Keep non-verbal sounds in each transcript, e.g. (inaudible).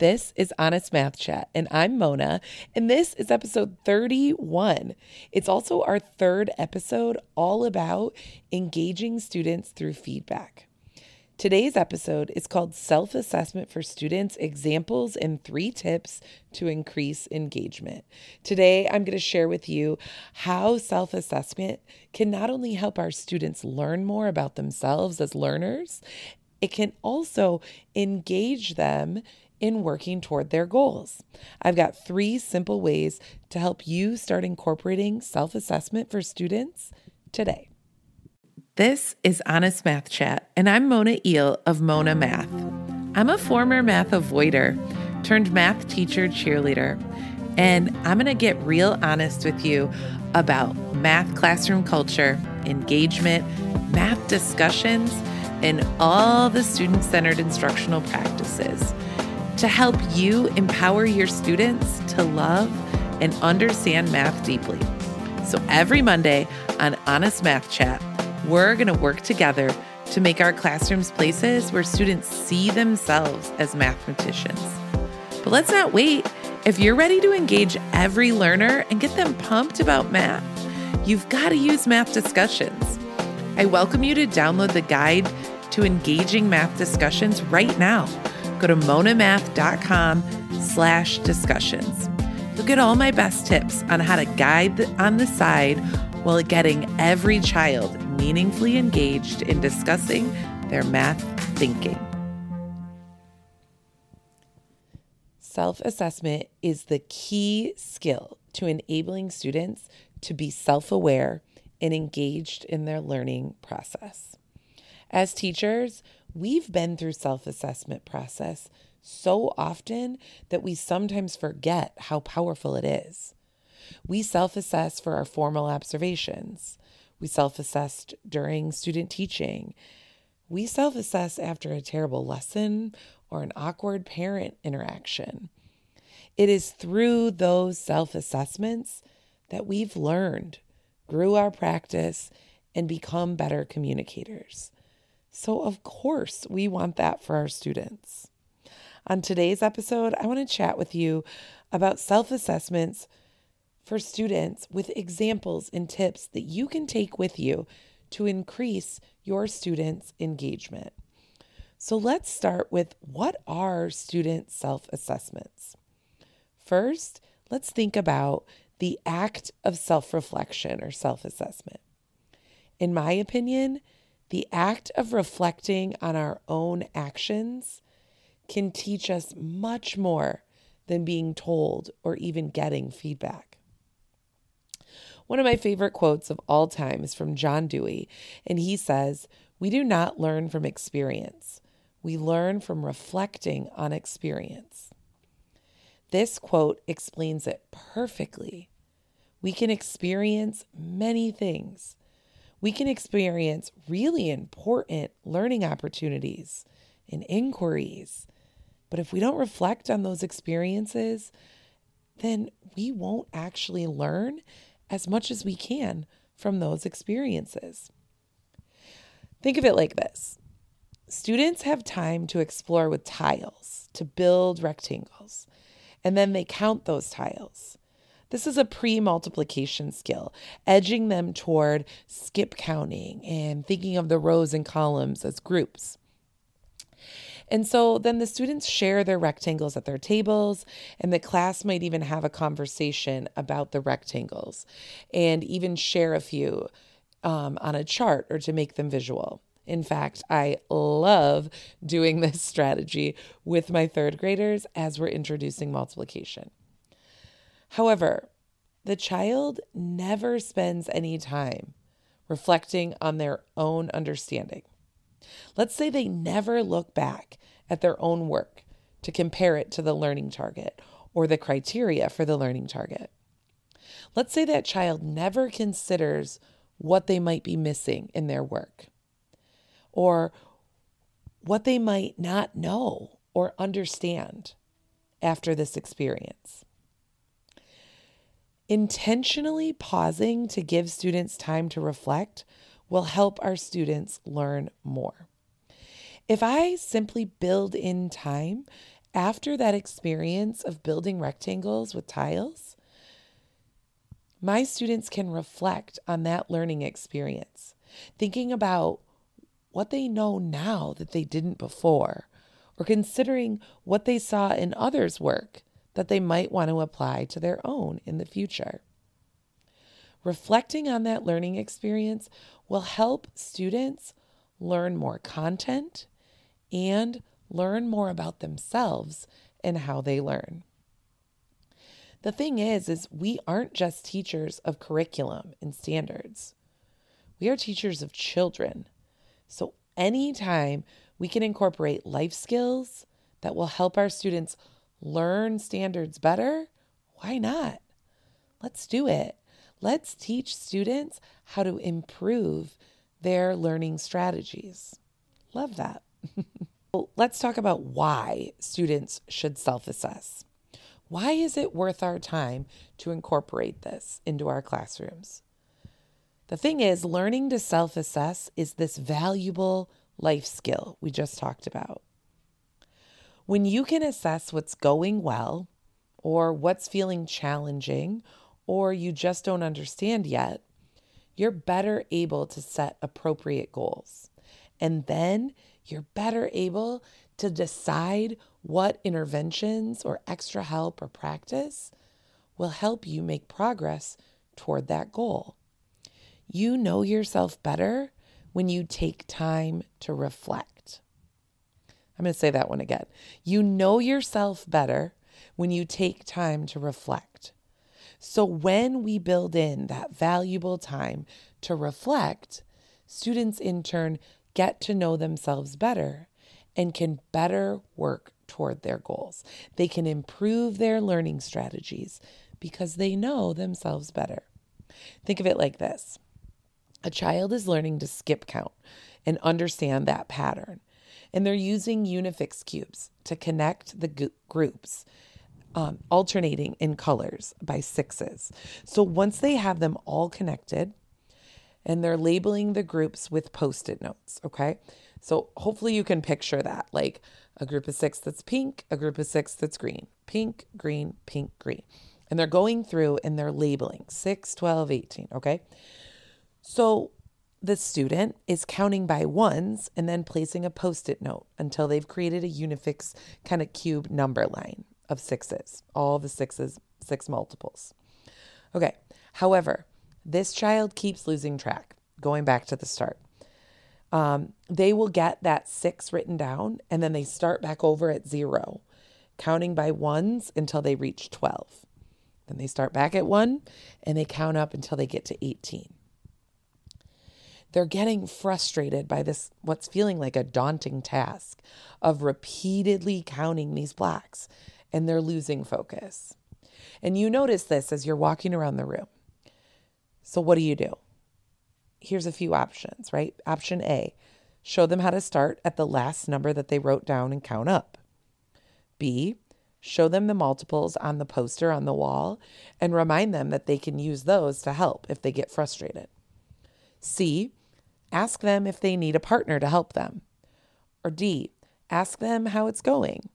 This is Honest Math Chat, and I'm Mona, and this is episode 31. It's also our third episode all about engaging students through feedback. Today's episode is called Self Assessment for Students Examples and Three Tips to Increase Engagement. Today, I'm going to share with you how self assessment can not only help our students learn more about themselves as learners, it can also engage them in working toward their goals. I've got three simple ways to help you start incorporating self assessment for students today. This is Honest Math Chat, and I'm Mona Iehl of Mona Math. I'm a former math avoider turned math teacher cheerleader, and I'm going to get real honest with you about math classroom culture, engagement, math discussions, and all the student centered instructional practices to help you empower your students to love and understand math deeply. So every Monday on Honest Math Chat, we're going to work together to make our classrooms places where students see themselves as mathematicians. But let's not wait. If you're ready to engage every learner and get them pumped about math, you've got to use math discussions. I welcome you to download the guide to engaging math discussions right now go to monamath.com slash discussions. You'll get all my best tips on how to guide on the side while getting every child meaningfully engaged in discussing their math thinking. Self assessment is the key skill to enabling students to be self aware and engaged in their learning process. As teachers, we've been through self-assessment process so often that we sometimes forget how powerful it is. We self-assess for our formal observations. We self-assessed during student teaching. We self-assess after a terrible lesson or an awkward parent interaction. It is through those self-assessments that we've learned, grew our practice, and become better communicators. So, of course, we want that for our students. On today's episode, I want to chat with you about self assessments for students with examples and tips that you can take with you to increase your students' engagement. So, let's start with what are student self assessments? First, let's think about the act of self reflection or self assessment. In my opinion, the act of reflecting on our own actions can teach us much more than being told or even getting feedback. One of my favorite quotes of all time is from John Dewey, and he says, We do not learn from experience, we learn from reflecting on experience. This quote explains it perfectly. We can experience many things we can experience really important learning opportunities and inquiries. But if we don't reflect on those experiences, then we won't actually learn as much as we can from those experiences. Think of it like this students have time to explore with tiles, to build rectangles, and then they count those tiles. This is a pre multiplication skill, edging them toward skip counting and thinking of the rows and columns as groups. And so then the students share their rectangles at their tables, and the class might even have a conversation about the rectangles and even share a few um, on a chart or to make them visual. In fact, I love doing (laughs) this strategy with my third graders as we're introducing multiplication. However, the child never spends any time reflecting on their own understanding. Let's say they never look back at their own work to compare it to the learning target or the criteria for the learning target. Let's say that child never considers what they might be missing in their work or what they might not know or understand after this experience. Intentionally pausing to give students time to reflect will help our students learn more. If I simply build in time after that experience of building rectangles with tiles, my students can reflect on that learning experience, thinking about what they know now that they didn't before, or considering what they saw in others' work that they might want to apply to their own in the future. Reflecting on that learning experience will help students learn more content and learn more about themselves and how they learn. The thing is is we aren't just teachers of curriculum and standards. We are teachers of children. So anytime we can incorporate life skills that will help our students learn standards better, why not? Let's do it. Let's teach students how to improve their learning strategies. Love that. (laughs) well, let's talk about why students should self assess. Why is it worth our time to incorporate this into our classrooms? The thing is, learning to self assess is this valuable life skill we just talked about. When you can assess what's going well, or what's feeling challenging, or you just don't understand yet, you're better able to set appropriate goals. And then you're better able to decide what interventions or extra help or practice will help you make progress toward that goal. You know yourself better when you take time to reflect. I'm going to say that one again. You know yourself better when you take time to reflect. So, when we build in that valuable time to reflect, students in turn get to know themselves better and can better work toward their goals. They can improve their learning strategies because they know themselves better. Think of it like this a child is learning to skip count and understand that pattern. And they're using Unifix cubes to connect the g- groups, um, alternating in colors by sixes. So once they have them all connected, and they're labeling the groups with post it notes, okay? So hopefully you can picture that like a group of six that's pink, a group of six that's green, pink, green, pink, green. And they're going through and they're labeling 6, 12, 18, okay? So the student is counting by ones and then placing a post it note until they've created a Unifix kind of cube number line of sixes, all the sixes, six multiples. Okay, however, this child keeps losing track, going back to the start. Um, they will get that six written down and then they start back over at zero, counting by ones until they reach 12. Then they start back at one and they count up until they get to 18 they're getting frustrated by this, what's feeling like a daunting task of repeatedly counting these blocks, and they're losing focus. And you notice this as you're walking around the room. So, what do you do? Here's a few options, right? Option A show them how to start at the last number that they wrote down and count up. B, show them the multiples on the poster on the wall and remind them that they can use those to help if they get frustrated. C, Ask them if they need a partner to help them. Or D, ask them how it's going.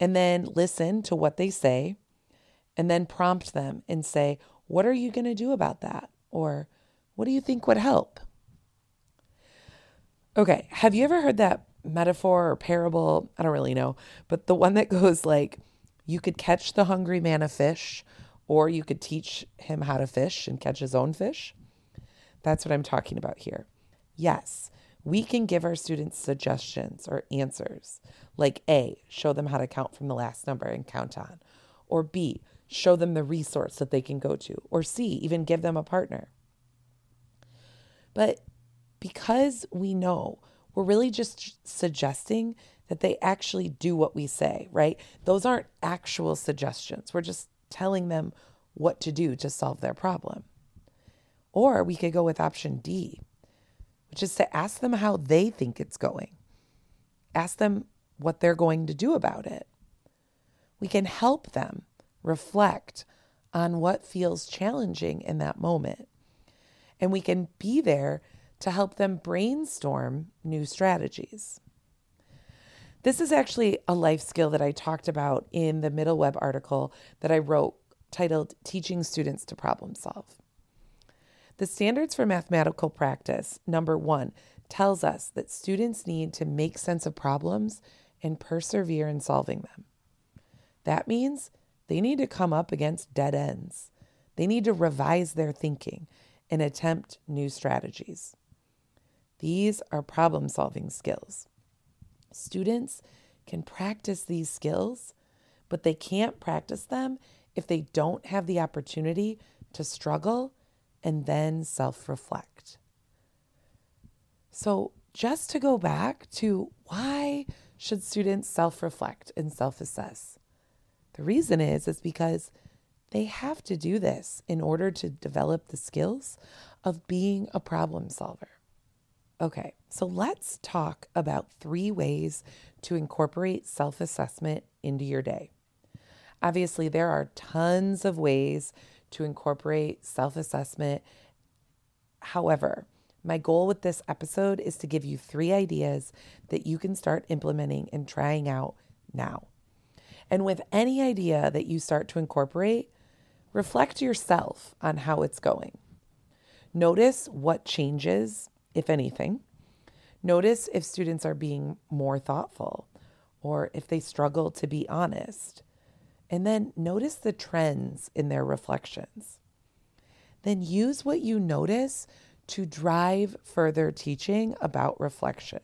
And then listen to what they say. And then prompt them and say, What are you going to do about that? Or what do you think would help? Okay, have you ever heard that metaphor or parable? I don't really know, but the one that (laughs) goes like, you could catch the hungry man a fish, or you could teach him how to fish and catch his own fish. That's what I'm talking about here. Yes, we can give our students suggestions or answers, like A, show them how to count from the last number and count on, or B, show them the resource that they can go to, or C, even give them a partner. But because we know, we're really just suggesting that they actually do what we say, right? Those aren't actual suggestions. We're just telling them what to do to solve their problem. Or we could go with option D which is to ask them how they think it's going. Ask them what they're going to do about it. We can help them reflect on what feels challenging in that moment. And we can be there to help them brainstorm new strategies. This is actually a life skill that I talked about in the Middle Web article that I wrote titled Teaching Students to Problem Solve. The standards for mathematical practice, number one, tells us that students need to make sense of problems and persevere in solving them. That means they need to come up against dead ends. They need to revise their thinking and attempt new strategies. These are problem solving skills. Students can practice these skills, but they can't practice them if they don't have the opportunity to struggle and then self reflect. So, just to go back to why should students self reflect and self assess? The reason is is because they have to do this in order to develop the skills of being a problem solver. Okay, so let's talk about three ways to incorporate self assessment into your day. Obviously, there are tons of ways to incorporate self assessment. However, my goal with this episode is to give you three ideas that you can start implementing and trying out now. And with any idea that you start to incorporate, reflect yourself on how it's going. Notice what changes, if anything. Notice if students are being more thoughtful or if they struggle to be honest. And then notice the trends in their reflections. Then use what you notice to drive further teaching about reflection.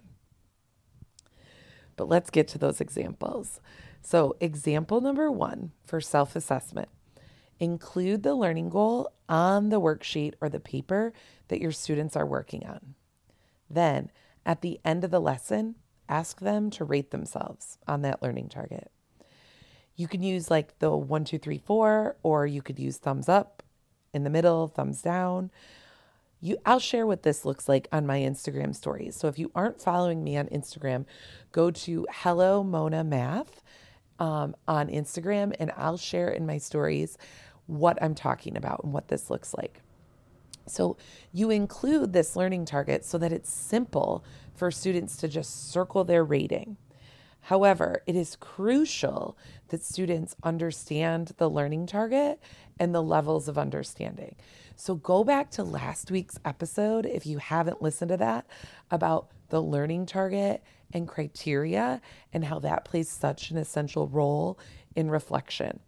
But let's get to those examples. So, example number one for self assessment include the learning goal on the worksheet or the paper that your students are working on. Then, at the end of the lesson, ask them to rate themselves on that learning target. You can use like the one, two, three, four, or you could use thumbs up in the middle, thumbs down. You, I'll share what this looks like on my Instagram stories. So if you aren't following me on Instagram, go to Hello Mona Math um, on Instagram, and I'll share in my stories what I'm talking about and what this looks like. So you include this learning target so that it's simple for students to just circle their rating. However, it is crucial that students understand the learning target and the levels of understanding. So go back to last week's episode if you haven't listened to that about the learning target and criteria and how that plays such an essential role in reflection.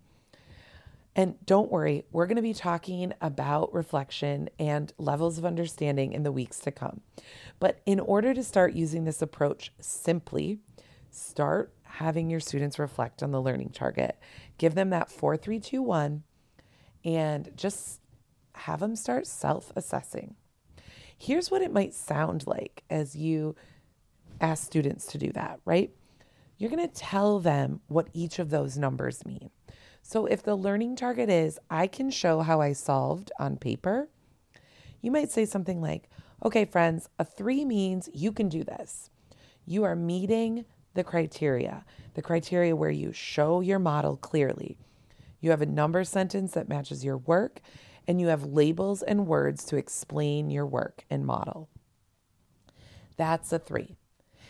And don't worry, we're going to be talking about reflection and levels of understanding in the weeks to come. But in order to start using this approach simply, start having your students reflect on the learning target. Give them that 4321 and just have them start self assessing. Here's what it might sound like as you ask students to do that, right? You're going to tell them what each of those numbers mean. So if the learning target is, I can show how I solved on paper, you might say something like, okay, friends, a three means you can do this. You are meeting the criteria, the criteria where you show your model clearly. You have a number sentence that matches your work, and you have labels and words to explain your work and model. That's a three.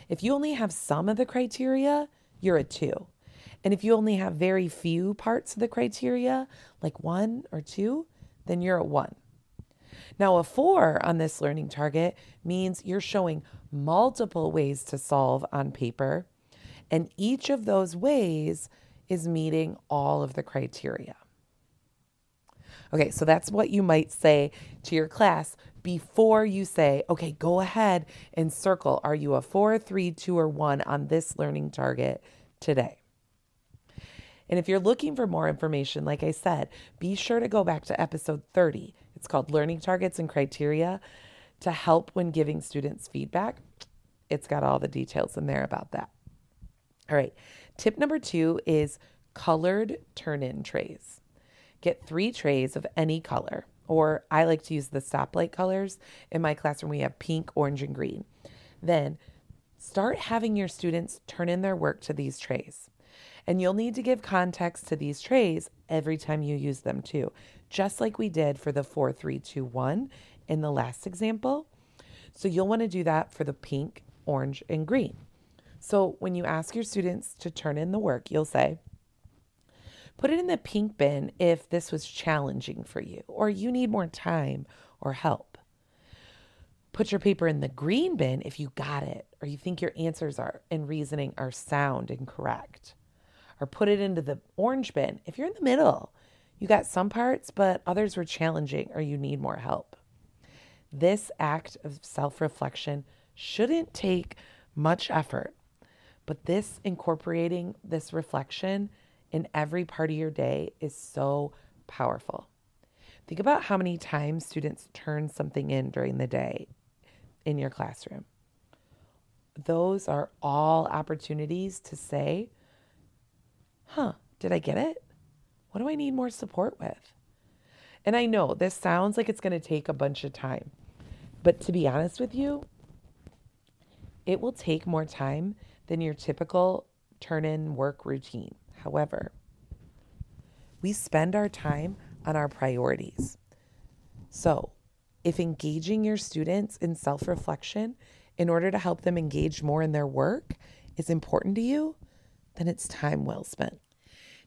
If you only have some of the criteria, you're a two. And if you only have very few parts of the criteria, like one or two, then you're a one. Now, a four on this learning target means you're showing multiple ways to solve on paper, and each of those ways is meeting all of the criteria. Okay, so that's what you might say to your class before you say, okay, go ahead and circle. Are you a four, three, two, or one on this learning target today? And if you're looking for more information, like I said, be sure to go back to episode 30. It's called Learning Targets and Criteria to help when giving students feedback. It's got all the details in there about that. All right. Tip number two is colored turn in trays. Get three trays of any color, or I like to use the stoplight colors. In my classroom, we have pink, orange, and green. Then start having your students turn in their work to these trays. And you'll need to give context to these trays every time you use them too, just like we did for the 4321 in the last example. So you'll want to do that for the pink, orange, and green. So when you ask your students to turn in the work, you'll say, Put it in the pink bin if this was challenging for you, or you need more time or help. Put your paper in the green bin if you got it, or you think your answers are and reasoning are sound and correct. Or put it into the orange bin if you're in the middle. You got some parts, but others were challenging or you need more help. This act of self reflection shouldn't take much effort, but this incorporating this reflection in every part of your day is so powerful. Think about how many times students turn something in during the day in your classroom. Those are all opportunities to say, huh, did I get it? What do I need more support with? And I know this sounds like it's going to take a bunch of time, but to be honest with you, it will take more time than your typical turn in work routine. However, we spend our time on our priorities. So, if engaging your students in self reflection in order to help them engage more in their work is important to you, then it's time well spent.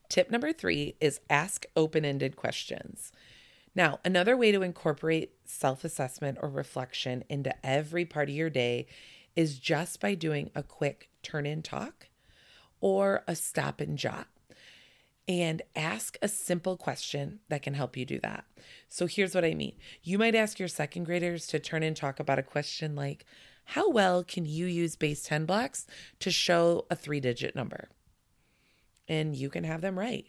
Tip number three is ask open ended questions. Now, another way to incorporate self assessment or reflection into every part of your day is just by doing a quick turn in talk or a stop and jot and ask a simple question that can help you do that. So here's what I mean. You might ask your second graders to turn and talk about a question like, How well can you use base 10 blocks to show a three digit number? And you can have them right.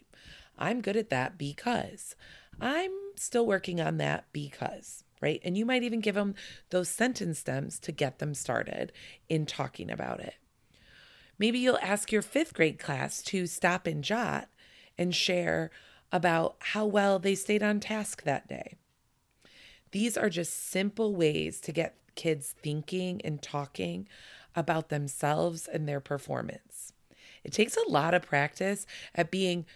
I'm good at that because I'm still working on that because, right? And you might even give them those sentence stems to get them started in talking about it. Maybe you'll ask your fifth grade class to stop and jot and share about how well they stayed on task that day. These are just simple ways to get kids thinking and talking about themselves and their performance. It takes a lot of practice at being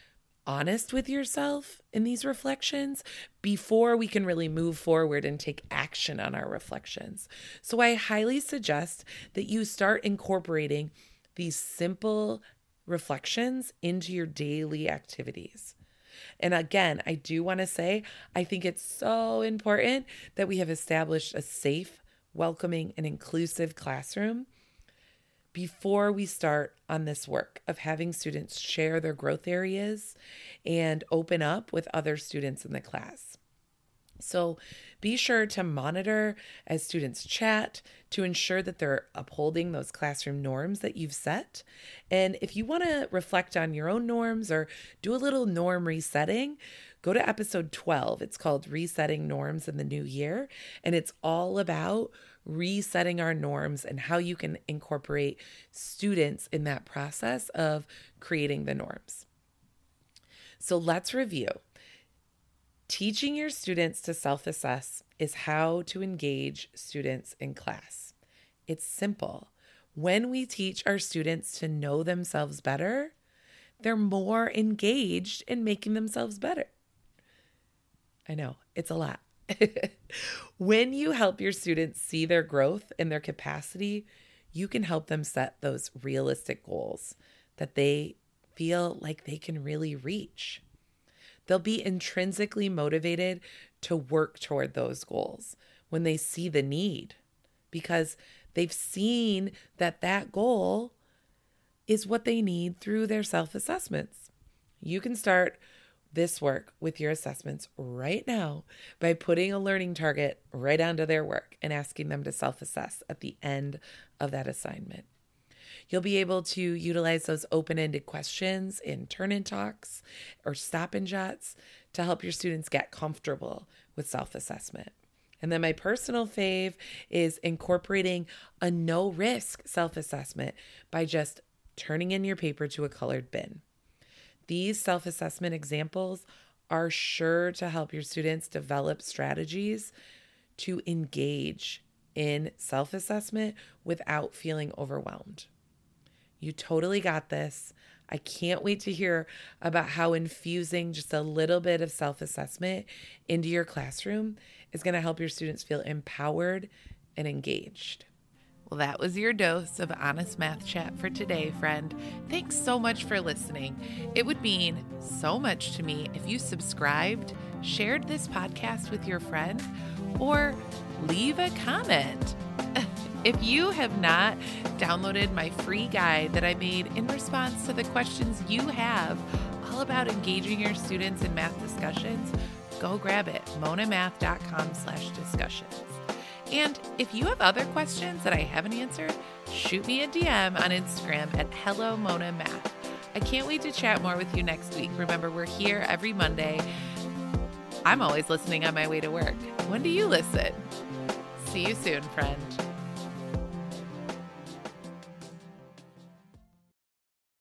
honest with yourself in these reflections before we can really move forward and take action on our reflections. So I highly suggest that you start incorporating these simple reflections into your daily activities. And again, I do want to say, I think it's so important that we have established a safe, welcoming, and inclusive classroom before we start on this work of having students share their growth areas and open up with other students in the class. So be sure to monitor as students chat to ensure that they're upholding those classroom norms that you've set. And if you want to reflect on your own norms or do a little norm resetting, go to episode 12. It's called Resetting Norms in the New Year. And it's all about resetting our norms and how you can incorporate students in that process of creating the norms. So let's review. Teaching your students to self assess is how to engage students in class. It's simple. When we teach our students to know themselves better, they're more engaged in making themselves better. I know, it's a lot. (laughs) when you help your students see their growth and their capacity, you can help them set those realistic goals that they feel like they can really reach. They'll be intrinsically motivated to work toward those goals when they see the need because they've seen that that goal is what they need through their self assessments. You can start this work with your assessments right now by putting a learning target right onto their work and asking them to self assess at the end of that assignment. You'll be able to utilize those open ended questions in turn in talks or stop and jots to help your students get comfortable with self assessment. And then my personal fave is incorporating a no risk self assessment by just turning in your paper to a colored bin. These self assessment examples are sure to help your students develop strategies to engage in self assessment without feeling overwhelmed. You totally got this. I can't wait to hear about how infusing just a little bit of self assessment into your classroom is going to help your students feel empowered and engaged. Well, that was your dose of honest math chat for today, friend. Thanks so much for listening. It would mean so much to me if you subscribed, shared this podcast with your friend, or leave a comment. (laughs) If you have not downloaded my free guide that I made in response to the questions you have all about engaging your students in math discussions, go grab it, monamath.com slash discussions. And if you have other questions that I haven't answered, shoot me a DM on Instagram at Hello Mona Math. I can't wait to chat more with you next week. Remember, we're here every Monday. I'm always listening on my way to work. When do you listen? See you soon, friend.